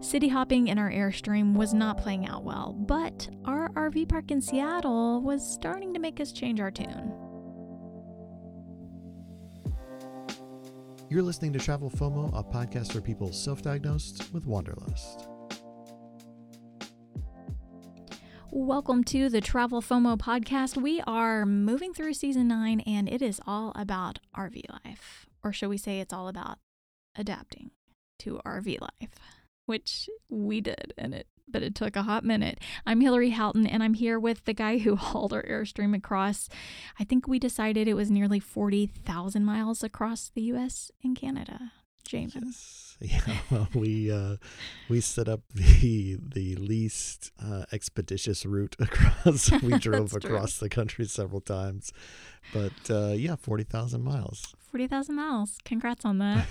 City hopping in our Airstream was not playing out well, but our RV park in Seattle was starting to make us change our tune. You're listening to Travel FOMO, a podcast for people self diagnosed with Wanderlust. Welcome to the Travel FOMO podcast. We are moving through season nine, and it is all about RV life. Or shall we say it's all about adapting to RV life, which we did, and it but it took a hot minute. I'm Hilarie Houghton, and I'm here with the guy who hauled our Airstream across. I think we decided it was nearly 40,000 miles across the U.S. and Canada. Jamin. Yes. Yeah, well, we uh, we set up the the least uh, expeditious route across. We drove That's true. across the country several times, but uh, yeah, forty thousand miles. 40,000 miles. Congrats on that.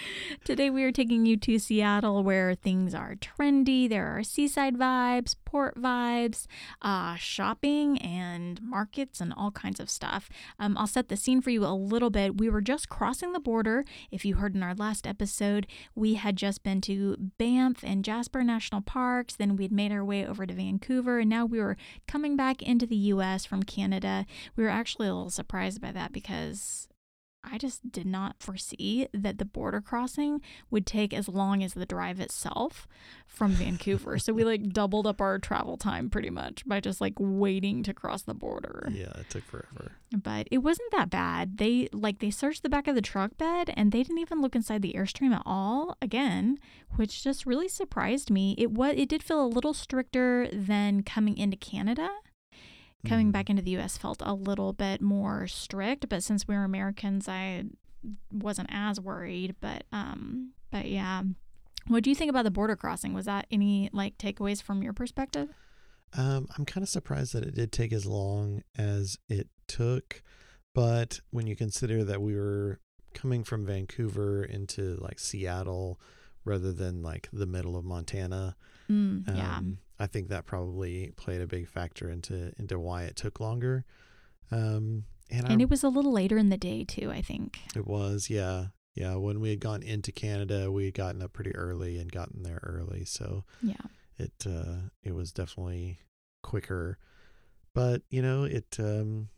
Today we are taking you to Seattle where things are trendy. There are seaside vibes, port vibes, uh, shopping and markets and all kinds of stuff. Um, I'll set the scene for you a little bit. We were just crossing the border. If you heard in our last episode, we had just been to Banff and Jasper National Parks. Then we'd made our way over to Vancouver and now we were coming back into the US from Canada. We were actually a little surprised by that because I just did not foresee that the border crossing would take as long as the drive itself from Vancouver. so we like doubled up our travel time pretty much by just like waiting to cross the border. Yeah, it took forever. But it wasn't that bad. They like they searched the back of the truck bed and they didn't even look inside the Airstream at all again, which just really surprised me. It was it did feel a little stricter than coming into Canada coming Mm. back into the US felt a little bit more strict, but since we were Americans, I wasn't as worried, but um but yeah. What do you think about the border crossing? Was that any like takeaways from your perspective? Um, I'm kind of surprised that it did take as long as it took, but when you consider that we were coming from Vancouver into like Seattle rather than like the middle of Montana, Mm, yeah. um, I think that probably played a big factor into into why it took longer. Um, and I, it was a little later in the day too, I think. it was, yeah, yeah. When we had gone into Canada, we had gotten up pretty early and gotten there early, so Yeah. it uh it was definitely quicker but you know it um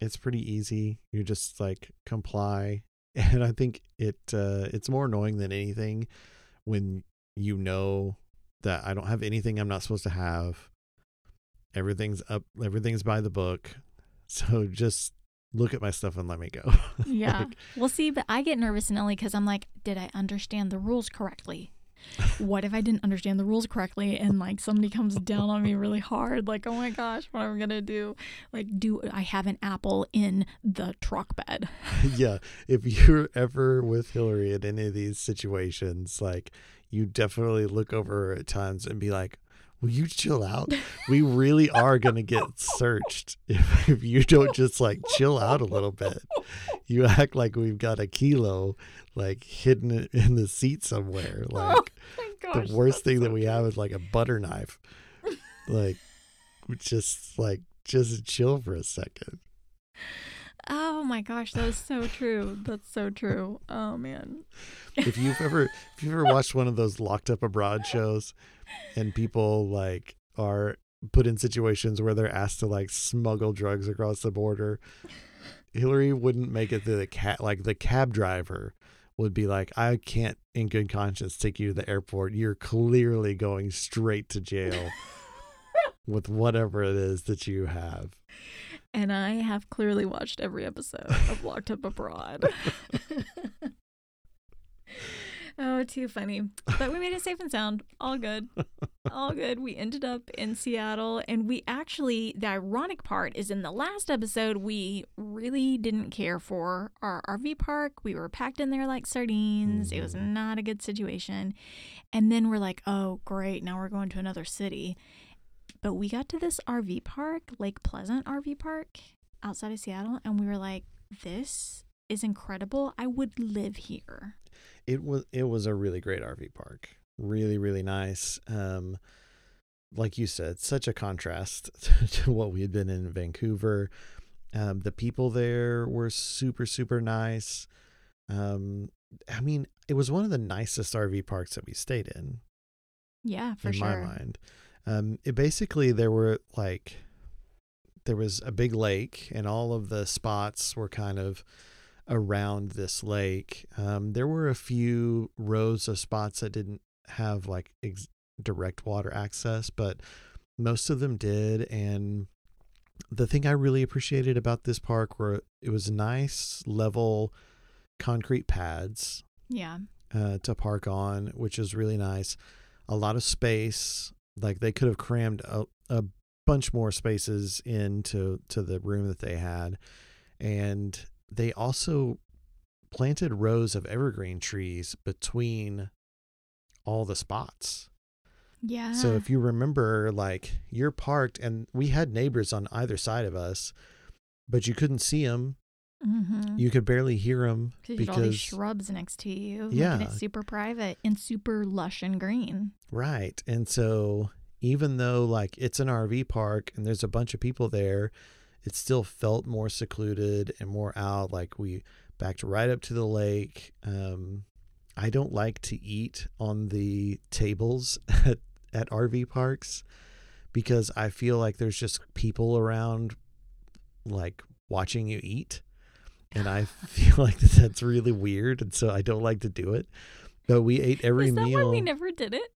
it's pretty easy you just like comply and i think it uh it's more annoying than anything when you know that i don't have anything i'm not supposed to have everything's up everything's by the book so just look at my stuff and let me go Yeah. Like, Well, see, but I get nervous, Nelly, because I'm like, did I understand the rules correctly? what if I didn't understand the rules correctly and like somebody comes down on me really hard? Like, oh my gosh, what am I gonna do? Like, do I have an apple in the truck bed? yeah, if you're ever with Hilarie in any of these situations, like you definitely look over at times and be like, "Will you chill out? We really are gonna get searched if, if you don't just like chill out a little bit. You act like we've got a kilo like hidden in the seat somewhere. Oh like my gosh, the worst thing so that we have is like a butter knife. Like, just like just chill for a second. Oh my gosh, that is so true. That's so true. Oh man. if you've ever if you've ever watched one of those locked up abroad shows and people like are put in situations where they're asked to like smuggle drugs across the border hilarie wouldn't make it through the cat like the cab driver would be like i can't in good conscience take you to the airport you're clearly going straight to jail with whatever it is that you have And I have clearly watched every episode of Locked Up Abroad. oh, too funny. But we made it safe and sound. All good. All good. We ended up in Seattle, and we actually, the ironic part is in the last episode, we really didn't care for our RV park. We were packed in there like sardines. It was Mhm. not a good situation. And then we're like, oh, great. Now we're going to another city. But we got to this RV park, Lake Pleasant RV Park outside of Seattle, and we were like, this is incredible. I would live here. it was it was a really great RV park. Really, really nice. Um, like you said, such a contrast to what we had been in Vancouver. Um, the people there were super, super nice. Um, I mean, it was one of the nicest RV parks that we stayed in. Yeah, for in sure. my mind. Um, it basically there were like there was a big lake, and all of the spots were kind of around this lake. Um, there were a few rows of spots that didn't have like ex- direct water access, but most of them did. And the thing I really appreciated about this park were it was nice level concrete pads Yeah. uh, to park on, which is really nice. A lot of space. Like they could have crammed a, a bunch more spaces into to the room that they had, and they also planted rows of evergreen trees between all the spots. Yeah. So if you remember, like you're parked, and we had neighbors on either side of us, but you couldn't see them. Mm-hmm. You could barely hear them Because all these shrubs next to you, making Yeah. it super private and super lush and green. Right. And so even though like it's an RV park and there's a bunch of people there, it still felt more secluded and more out. Like we backed right up to the lake. Um, I don't like to eat on the tables at, at RV parks because I feel like there's just people around like watching you eat. And I feel like that's really weird. And so I don't like to do it. But we ate every Is that meal. why we never did it?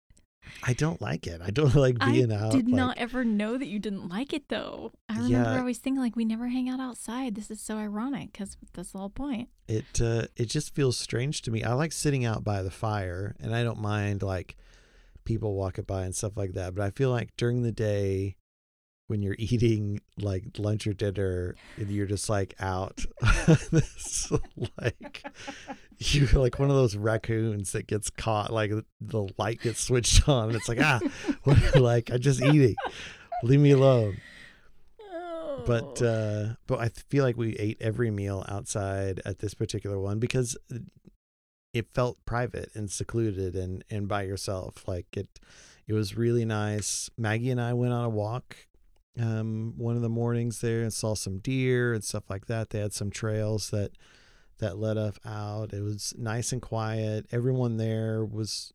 I don't like it. I don't like being I out. did like- not ever know that you didn't like it though. I remember Yeah. always thinking like we never hang out outside. This is so ironic because that's the whole point. It uh, it just feels strange to me. I like sitting out by the fire, and I don't mind like people walking by and stuff like that. But I feel like during the day, when you're eating like lunch or dinner, and you're just like out, this like you're like one of those raccoons that gets caught. Like the light gets switched on, and it's like ah, like I'm just eating. Leave me alone. but Oh. uh but i feel like we ate every meal outside at this particular one because it felt private and secluded and and by yourself like it it was really nice maggie and i went on a walk um one of the mornings there and saw some deer and stuff like that they had some trails that that led us out it was nice and quiet everyone there was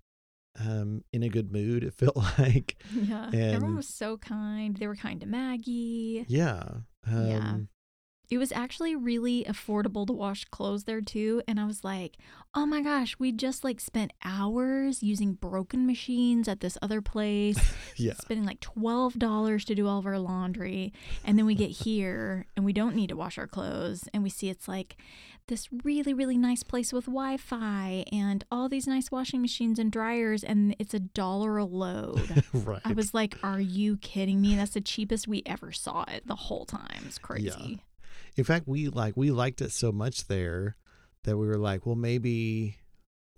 um in a good mood it felt like yeah, everyone was so kind. They were kind to Maggie. yeah um Yeah. It was actually really affordable to wash clothes there too. And I was like, oh my gosh, we just like spent hours using broken machines at this other place, yeah spending like $12 to do all of our laundry. And then we get here and we don't need to wash our clothes. And we see it's like this really, really nice place with Wi Fi and all these nice washing machines and dryers. And it's a dollar a load. right I was like, are you kidding me? That's the cheapest we ever saw it the whole time. It's crazy. In fact, we like we liked it so much there that we were like, well, maybe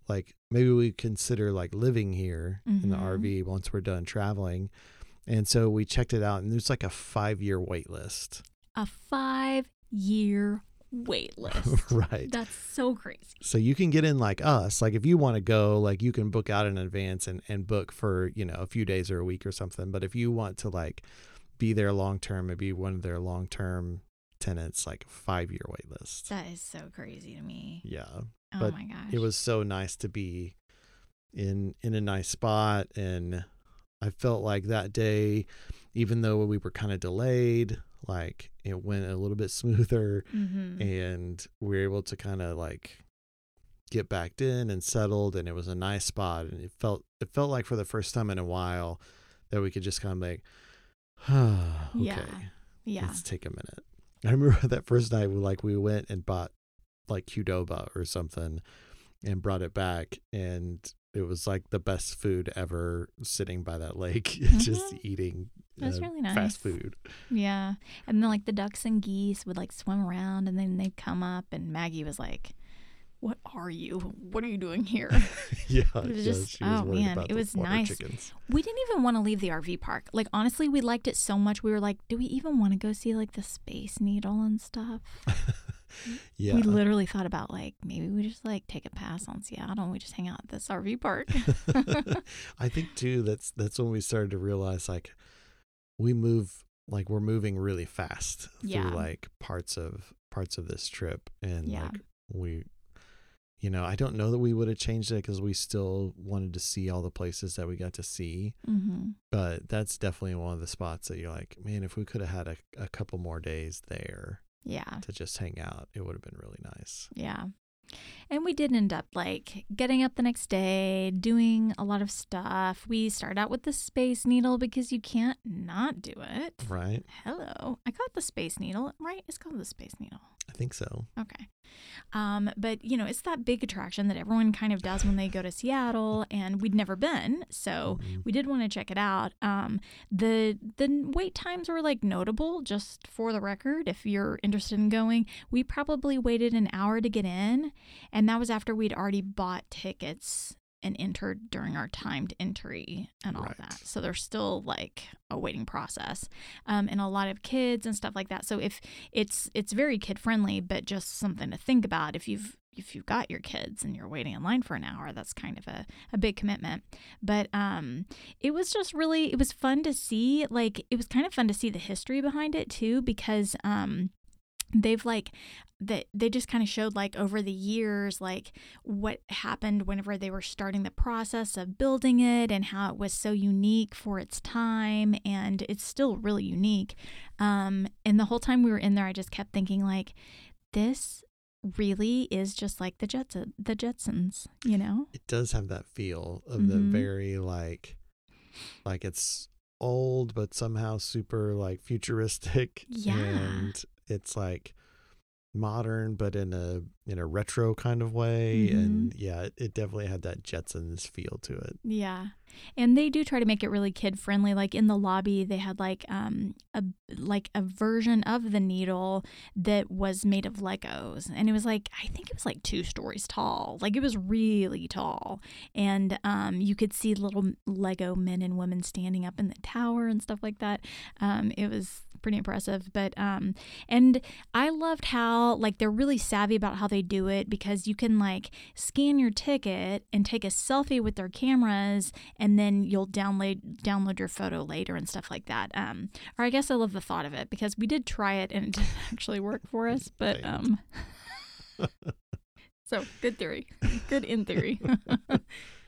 like maybe we consider like living here in the Mhm. RV once we're done traveling. And so we checked it out and there's like a 5-year wait list. A five year wait list. right. That's so crazy. So you can get in like us. Like if you want to go, like you can book out in advance and and book for, you know, a few days or a week or something, but if you want to like be there long term, maybe one of their long-term tenants like 5-year wait list. That is so crazy to me. Yeah. Oh But my gosh. it was so nice to be in in a nice spot and I felt like that day even though we were kind of delayed like it went a little bit smoother Mhm. and we were able to kind of like get backed in and settled and it was a nice spot and it felt it felt like for the first time in a while that we could just kind of like okay Yeah. yeah. let's take a minute. I remember that first night, we like we went and bought like Qdoba or something, and brought it back, and it was like the best food ever. Sitting by that lake, just Mhm. eating That's uh, really nice. fast food. Yeah. And then like the ducks and geese would like swim around and then they'd come up and Maggie was like, What are you? What are you doing here? yeah, It was yeah, just- oh, man, it was nice. Chickens. we didn't even want to leave the RV park. Like honestly, we liked it so much we were like, Do we even want to go see like the space needle and stuff? yeah, We literally thought about like maybe we just like take a pass on Seattle and we just hang out at this RV park. I think too that's that's when we started to realize like we move like we're moving really fast Yeah. through like parts of parts of this trip and Yeah. like we you know, I don't know that we would have changed it because we still wanted to see all the places that we got to see. Mm-hmm. But that's definitely one of the spots that you're like, man, if we could have had a, a couple more days there Yeah. to just hang out, it would have been really nice. Yeah. And we did end up like getting up the next day, doing a lot of stuff. We start out with the Space Needle because you can't not do it. Right? Hello. I caught the Space Needle, right? It's called the Space Needle. I think so. Okay. Um, but you know, it's that big attraction that everyone kind of does when they go to Seattle and we'd never been. So Mhm. we did want to check it out. Um, the the wait times were like notable, just for the record, if you're interested in going. We probably waited an hour to get in, and that was after we'd already bought tickets and entered during our timed entry and all Right. that. So there's still like a waiting process, um, and a lot of kids and stuff like that. So if it's it's very kid friendly, but just something to think about if you've if you've got your kids and you're waiting in line for an hour, that's kind of a, a big commitment. But um, it was just really it was fun to see. Like it was kind of fun to see the history behind it too, because um, they've like that they just kind of showed like over the years like what happened whenever they were starting the process of building it and how it was so unique for its time and it's still really unique um and the whole time we were in there i just kept thinking like this really is just like the Jetson, the Jetsons, you know? It does have that feel of the Mhm. very like, like it's old but somehow super like futuristic. Yeah. And it's like modern but in a in a retro kind of way. And Mm-hmm. yeah, it, it definitely had that Jetsons feel to it. Yeah. And they do try to make it really kid friendly. Like in the lobby, they had like um a like a version of the needle that was made of Legos, and it was like I think it was like two stories tall. Like it was really tall, and um you could see little Lego men and women standing up in the tower and stuff like that. Um, it was pretty impressive. But um, and I loved how like they're really savvy about how they do it because you can like scan your ticket and take a selfie with their cameras and then you'll download download your photo later and stuff like that. Um, or I guess I love the thought of it because we did try it and it didn't actually work for us. But um, so good theory, good in theory.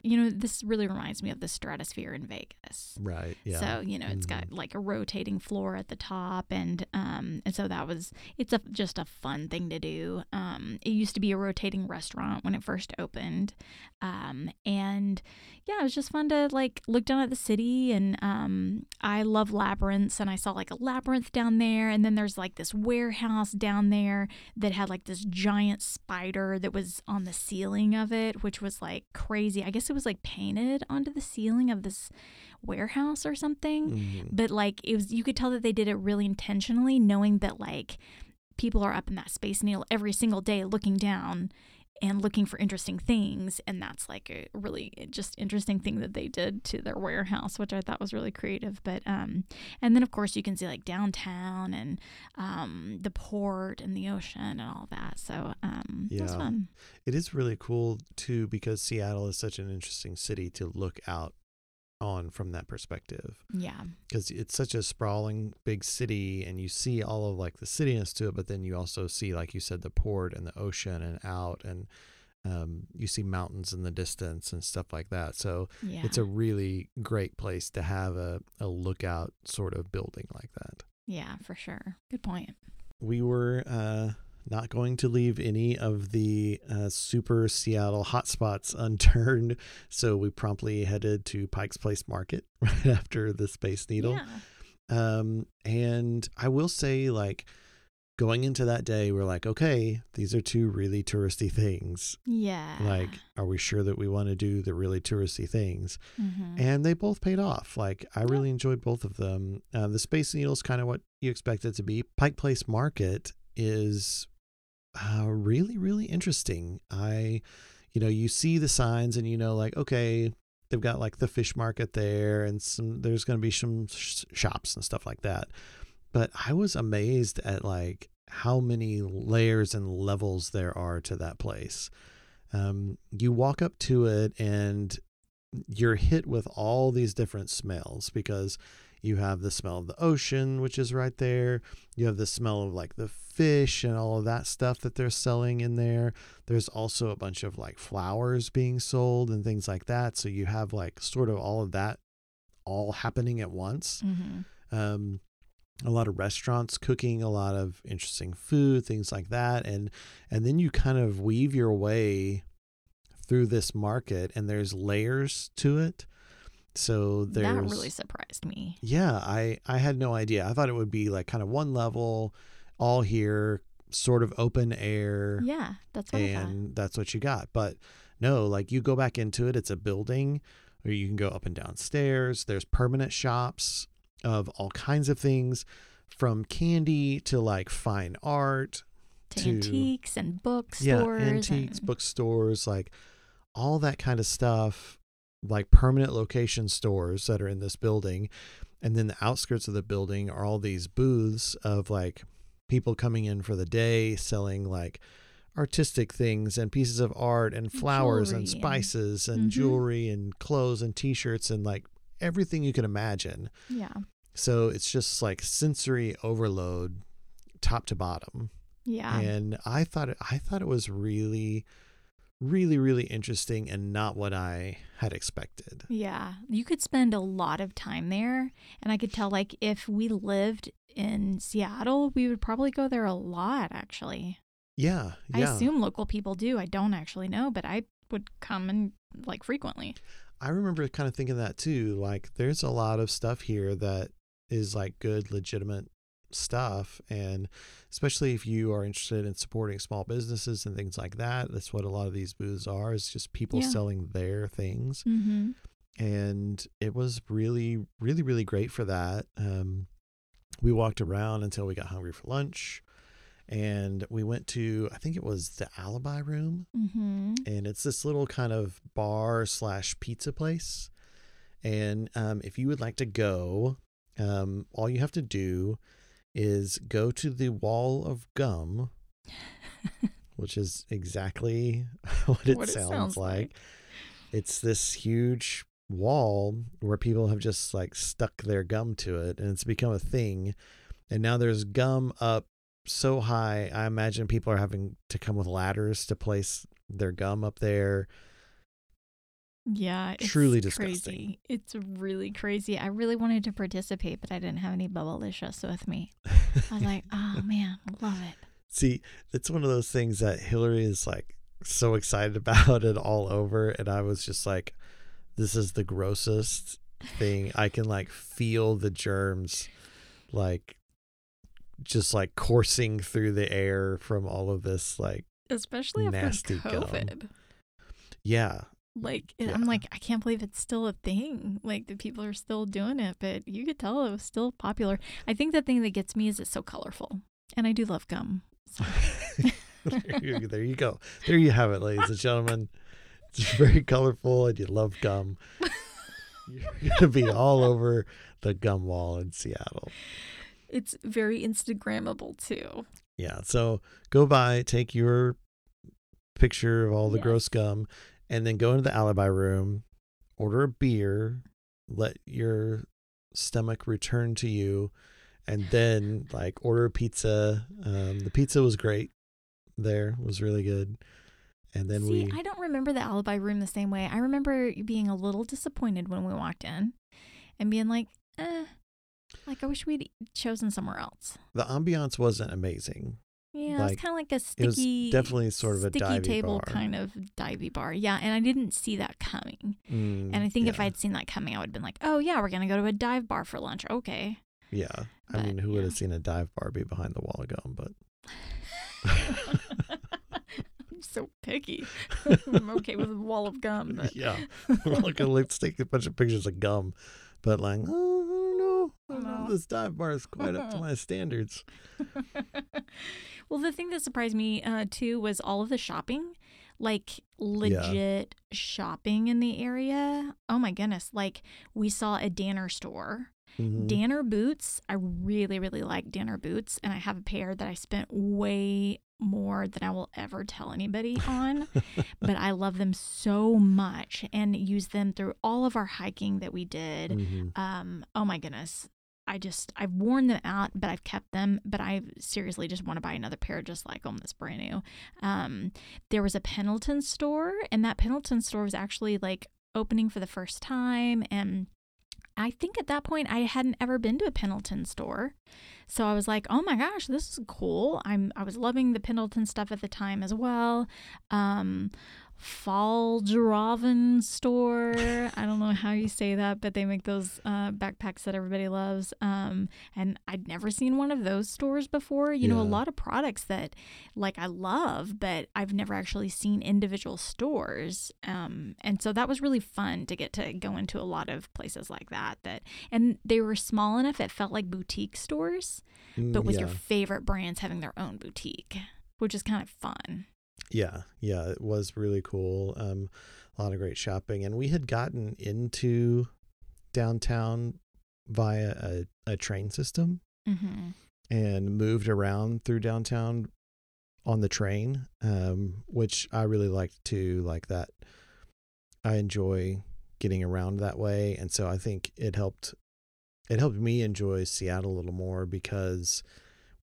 You know, this really reminds me of the Stratosphere in Vegas. Right. Yeah. So you know, it's got like a rotating floor at the top, and um, and so that was it's a just a fun thing to do. Um, it used to be a rotating restaurant when it first opened, um, and yeah, it was just fun to like look down at the city. And um, I love labyrinths, and I saw like a labyrinth down there, and then there's like this warehouse down there that had like this giant spider that was on the ceiling of it, which was like crazy. I guess it was like painted onto the ceiling of this warehouse or something Mhm. but like it was you could tell that they did it really intentionally knowing that like people are up in that space needle every single day looking down and looking for interesting things and that's like a really just interesting thing that they did to their warehouse which i thought was really creative but um and then of course you can see like downtown and um the port and the ocean and all that so um it Yeah. fun It is really cool too because Seattle is such an interesting city to look out on from that perspective. Yeah. Because it's such a sprawling big city and you see all of like the cityness to it but then you also see like you said the port and the ocean and out and um, you see mountains in the distance and stuff like that. So yeah. it's a really great place to have a, a lookout sort of building like that. Yeah for sure. Good point. We were uh, not going to leave any of the uh, super Seattle hotspots unturned, so we promptly headed to Pike's Place Market right after the Space Needle. yeah Um, and I will say, like, going into that day, we're like, okay, these are two really touristy things. yeah Like, are we sure that we want to do the really touristy things? Mhm. and they both paid off. Like I really enjoyed both of them. Uh, the Space Needle is kind of what you expect it to be. Pike Place Market is uh, really, really interesting. I, you know, you see the signs and you know, like, okay, they've got like the fish market there, and some there's going to be some sh- shops and stuff like that. But I was amazed at like how many layers and levels there are to that place. Um, you walk up to it and you're hit with all these different smells because You have the smell of the ocean, which is right there. You have the smell of like the fish and all of that stuff that they're selling in there. There's also a bunch of like flowers being sold and things like that. So you have like sort of all of that all happening at once. Mm-hmm. Um, a lot of restaurants cooking a lot of interesting food, things like that, and and then you kind of weave your way through this market, and there's layers to it. So there's That really surprised me. yeah, I I had no idea. I thought it would be like kind of one level, all here, sort of open air, Yeah, that's what I and that's what you got. But no, like you go back into it, it's a building where you can go up and down stairs. There's permanent shops of all kinds of things, from candy to like fine art. To, to- antiques and bookstores. Yeah, antiques, and- bookstores, like all that kind of stuff, like permanent location stores that are in this building. And then the outskirts of the building are all these booths of like people coming in for the day selling like artistic things and pieces of art and flowers and Jewelry and- spices and Mhm. jewelry and clothes and t-shirts and like everything you can imagine. Yeah. So it's just like sensory overload top to bottom Yeah. and I thought it, I thought it was really, really, really interesting and not what I had expected. Yeah, you could spend a lot of time there. And I could tell, like, if we lived in Seattle, we would probably go there a lot, actually. Yeah, I assume local people do. I don't actually know, but I would come and, like, frequently. I remember kind of thinking that too. Like, there's a lot of stuff here that is like good, legitimate stuff, and especially if you are interested in supporting small businesses and things like that, that's what a lot of these booths are. Is just people Yeah. selling their things. Mm-hmm. and it was really really really great for that um, we walked around until we got hungry for lunch and we went to i think it was the alibi room Mm-hmm. and it's this little kind of bar slash pizza place and um, if you would like to go um, all you have to do is go to the wall of gum which is exactly what it, What it sounds, sounds like. like. It's this huge wall where people have just like stuck their gum to it and it's become a thing. And now there's gum up so high, I imagine people are having to come with ladders to place their gum up there. Yeah, it's Truly crazy. disgusting. It's really crazy. I really wanted to participate, but I didn't have any Bubblicious with me. I was like, oh man, love it. See, it's one of those things that Hilarie is like so excited about it all over. And I was just like, this is the grossest thing. I can like feel the germs like just like coursing through the air from all of this. Like, Especially after Nasty gum. COVID. yeah, Like Yeah. I'm like I can't believe it's still a thing. Like the people are still doing it, but you could tell it was still popular. I think the thing that gets me is it's so colorful, and I do love gum. So. there, you, go. There you have it, ladies and gentlemen. It's very colorful and you love gum. You're to be all over the gum wall in Seattle. It's very Instagrammable too. Yeah. So go by, take your picture of all the Yes. gross gum, and then go into the alibi room, order a beer, let your stomach return to you, and then like order a pizza. Um, the pizza was great there, was really good. And then See, we I don't remember the alibi room the same way. I remember being a little disappointed when we walked in, and being like, eh, like I wish we'd chosen somewhere else. the ambiance wasn't amazing. Yeah, Like, it's kind of like a it was sticky, definitely sort of a sticky divey table bar. kind of divey bar. Yeah, and I didn't see that coming. Mm, And I think if. I'd seen that coming, I would have been like, oh yeah, we're gonna go to a dive bar for lunch. Okay. yeah, I mean, who would have seen a dive bar be behind the wall of gum? But I'm so picky. I'm okay with a wall of gum, but yeah, look, let's take a bunch of pictures of gum, but like, oh, I don't know, I don't know, No. this dive bar is quite up to my standards. well, the thing that surprised me uh, too was all of the shopping, like legit shopping in the area. Oh my goodness! Like we saw a Danner store Mhm. Danner boots, I really, really like Danner boots, and I have a pair that I spent way more than I will ever tell anybody on. but I love them so much and use them through all of our hiking that we did. Mhm. Um, oh my goodness. I just I've worn them out, but I've kept them. But I seriously just want to buy another pair just like them that's brand new. Um, there was a Pendleton store, and that Pendleton store was actually like opening for the first time, and I think at that point I hadn't ever been to a Pendleton store. So I was like, "Oh my gosh, this is cool." I'm I was loving the Pendleton stuff at the time as well. Um Fjällräven store. I don't know how you say that, but they make those uh, backpacks that everybody loves. Um, and I'd never seen one of those stores before. You know, a lot of products that like I love, but I've never actually seen individual stores. Um, and so that was really fun to get to go into a lot of places like that. That and they were small enough it felt like boutique stores, Mm, but with yeah. your favorite brands having their own boutique, which is kind of fun. Yeah, yeah, it was really cool. Um, a lot of great shopping, and we had gotten into downtown via a, a train system Mm-hmm. and moved around through downtown on the train, um, which I really liked too. Like that, I enjoy getting around that way, and so I think it helped. It helped me enjoy Seattle a little more because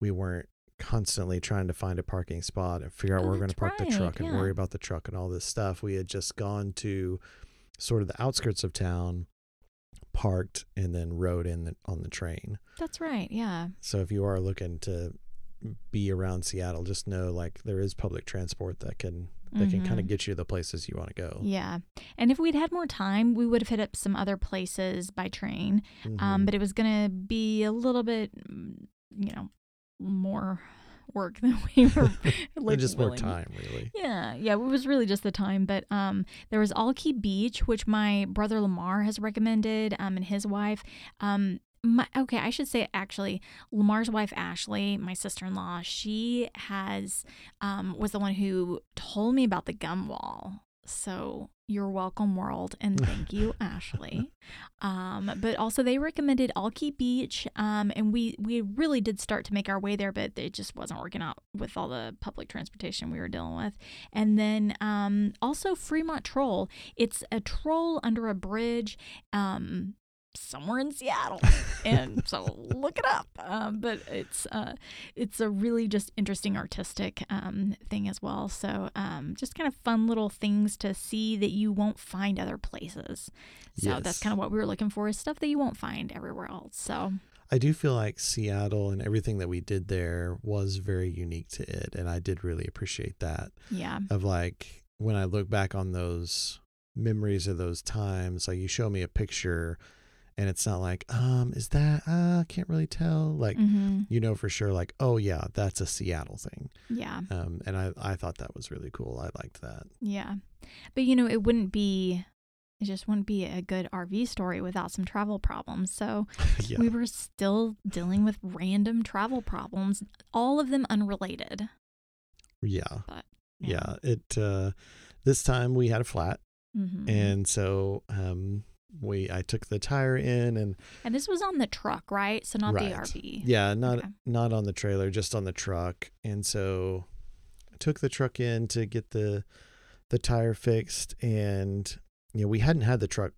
we weren't constantly trying to find a parking spot and figure out Oh, where we're going to park the truck and yeah. worry about the truck and all this stuff. We had just gone to sort of the outskirts of town, parked, and then rode in the, on the train. That's right. Yeah. So if you are looking to be around Seattle, just know like there is public transport that can that can kind of get you to the places you want to go. Yeah. And if we'd had more time, we would have hit up some other places by train. Um, Mhm. but it was going to be a little bit, mm, you know, more work than we were like just more time, really. Yeah, yeah, it was really just the time. But um, there was Alki Beach, which my brother Lamar has recommended, um, and his wife. Um, my, okay, I should say actually, Lamar's wife Ashley, my sister-in-law, she has um was the one who told me about the gum wall. So you're welcome, world, and thank you, Ashley. Um, but also they recommended Alki Beach, um, and we we really did start to make our way there, but it just wasn't working out with all the public transportation we were dealing with. And then um, also Fremont Troll. It's a troll under a bridge. Um, somewhere in Seattle, and so look it up. Um, but it's uh, it's a really just interesting artistic um, thing as well. So um, just kind of fun little things to see that you won't find other places. So that's kind of what we were looking for is stuff that you won't find everywhere else. So I do feel like Seattle and everything that we did there was very unique to it, and I did really appreciate that. yeah, Of like when I look back on those memories of those times, like you show me a picture, and it's not like, um, is that? Uh, I can't really tell. Like hmm you know for sure, like, oh yeah, that's a Seattle thing. yeah, Um, and I I thought that was really cool. I liked that. yeah. But you know, it wouldn't be. It just wouldn't be a good RV story without some travel problems. So yeah. we were still dealing with random travel problems, all of them unrelated. Yeah. But Yeah. It uh this time we had a flat hmm and so um we I took the tire in and and this was on the truck, right? So not the Right. RV. yeah, not Okay. not on the trailer, just on the truck. And so I took the truck in to get the the tire fixed and you know, we hadn't had the truck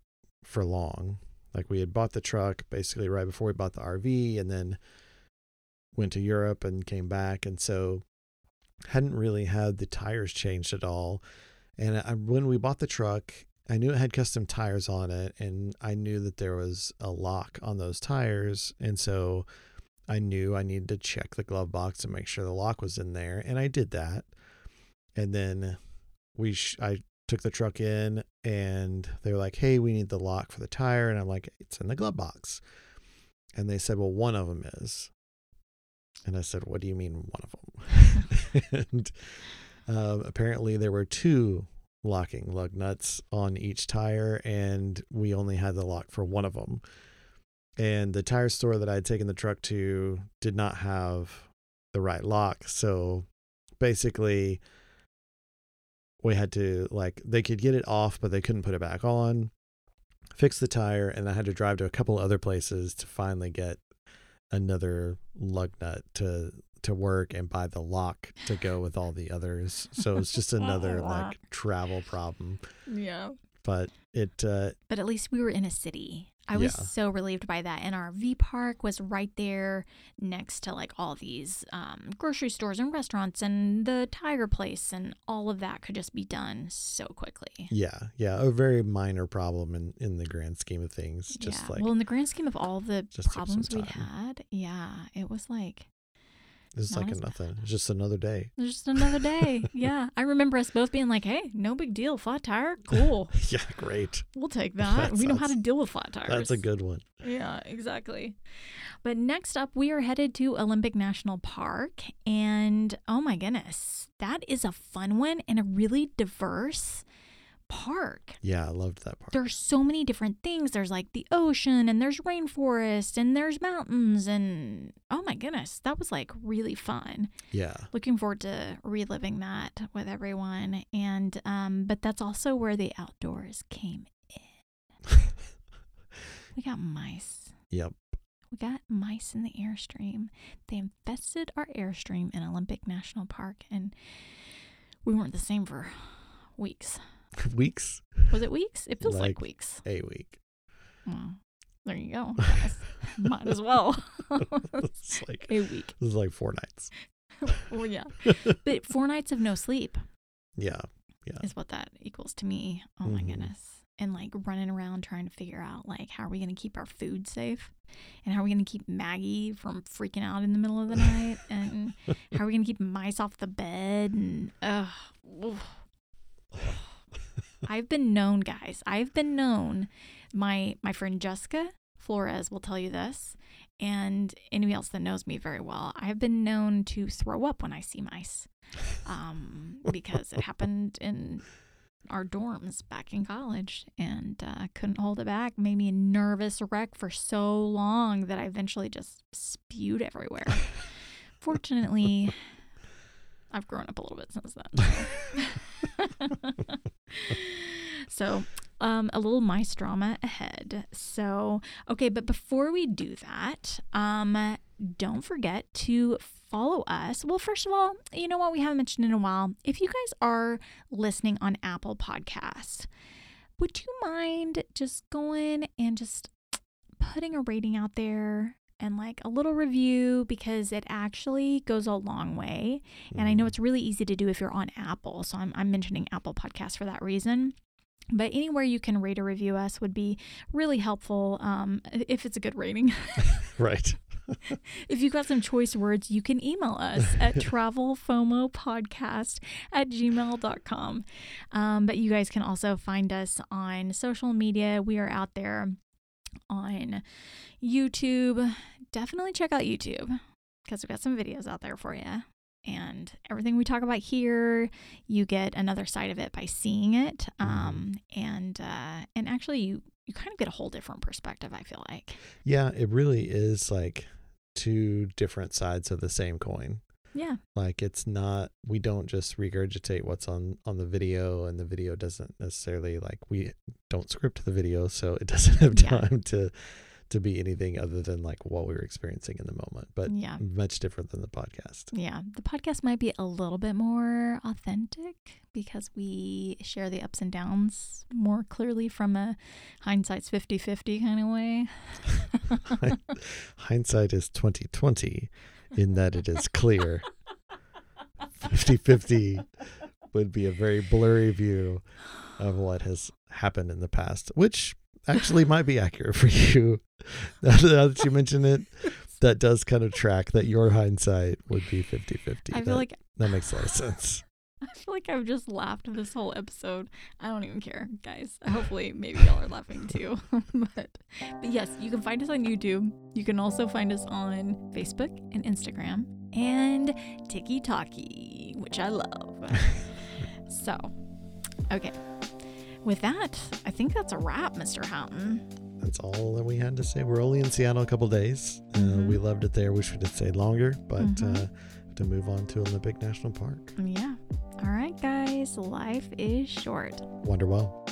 for long. Like we had bought the truck basically right before we bought the RV and then went to Europe and came back and so hadn't really had the tires changed at all. And I, when we bought the truck, I knew it had custom tires on it and I knew that there was a lock on those tires and so I knew I needed to check the glove box and make sure the lock was in there and I did that. And then we sh- I took the truck in and they were like, "Hey, we need the lock for the tire." And I'm like, "It's in the glove box." And they said, "Well, one of them is." And I said, "What do you mean one of them?" and um, apparently there were two locking lug nuts on each tire, and we only had the lock for one of them. And the tire store that I had taken the truck to did not have the right lock, so basically we had to like they could get it off but they couldn't put it back on fix the tire, and I had to drive to a couple other places to finally get another lug nut to to work and buy the lock to go with all the others. So it's just another like travel problem. Yeah. But it uh But at least we were in a city. I was Yeah. so relieved by that. And RV Park was right there next to like all these um, grocery stores and restaurants and the tire place, and all of that could just be done so quickly. yeah, yeah, a very minor problem in in the grand scheme of things. Just yeah. like well, in the grand scheme of all the Just took some problems we'd had, yeah, it was like it's not like a nothing. It's just another day. It was just another day. yeah. I remember us both being like, hey, no big deal. Flat tire? Cool. yeah, great. We'll take that. That we know how to deal with flat tires. That's a good one. Yeah, exactly. But next up, we are headed to Olympic National Park. And oh my goodness, that is a fun one and a really diverse park. Yeah, I loved that park. There's so many different things. There's like the ocean and there's rainforest and there's mountains. And oh my goodness, that was like really fun Yeah. looking forward to reliving that with everyone and um but that's also where the outdoors came in we got mice Yep. we got mice in the airstream they infested our airstream in olympic national park and we weren't the same for weeks Weeks, was it weeks it feels like, Like- weeks a week. well, there you go might as well it's like a week this is like four nights. well yeah but four nights of no sleep Yeah. Yeah. is what that equals to me. Oh my Mhm. goodness. And like running around trying to figure out like how are we going to keep our food safe? And how are we going to keep Maggie from freaking out in the middle of the night? And how are we going to keep mice off the bed? And ugh. I've been known, guys. I've been known. My my friend Jessica Flores will tell you this, and anybody else that knows me very well. I've been known to throw up when I see mice, um, because it happened in our dorms back in college, and uh, couldn't hold it back. Made me a nervous wreck for so long that I eventually just spewed everywhere. Fortunately, I've grown up a little bit since then. So, um, a little mice drama ahead. So, okay, but before we do that, um, don't forget to follow us. Well, first of all, you know what we haven't mentioned in a while. If you guys are listening on Apple Podcasts, would you mind just going and just putting a rating out there and like a little review because it actually goes a long way. And I know it's really easy to do if you're on Apple. So I'm, I'm mentioning Apple Podcasts for that reason. But anywhere you can rate or review us would be really helpful um, if it's a good rating. right. if you've got some choice words, you can email us at travelfomopodcast at gmail.com. Um, but you guys can also find us on social media. We are out there on YouTube. Definitely check out YouTube because we've got some videos out there for you. And everything we talk about here, you get another side of it by seeing it. Um, and uh, and actually, you you kind of get a whole different perspective. I feel like. Yeah, it really is like two different sides of the same coin. Yeah. Like it's not we don't just regurgitate what's on on the video and the video doesn't necessarily like we don't script the video so it doesn't have Yeah. time to to be anything other than like what we were experiencing in the moment, but Yeah. much different than the podcast. Yeah, the podcast might be a little bit more authentic because we share the ups and downs more clearly from a hindsight's 50-50 kind of way. Hindsight is 2020 in that it is clear. 50-50 would be a very blurry view of what has happened in the past, which actually might be accurate for you. now that you mention it, that does kind of track that your hindsight would be 50-50. I that, feel like that makes a lot of sense. I feel like I've just laughed this whole episode. I don't even care, guys. Hopefully, maybe y'all are laughing too. but, but yes, you can find us on YouTube. You can also find us on Facebook and Instagram and Tiki Talkie, which I love. so, okay. With that, I think that's a wrap, Mr. Houghton. That's all that we had to say. We're only in Seattle a couple days. Uh, Mhm. we loved it there. Wish we'd have stayed longer, but Mhm. uh, to move on to Olympic National Park. Yeah. All right, guys. Life is short. Wonder well.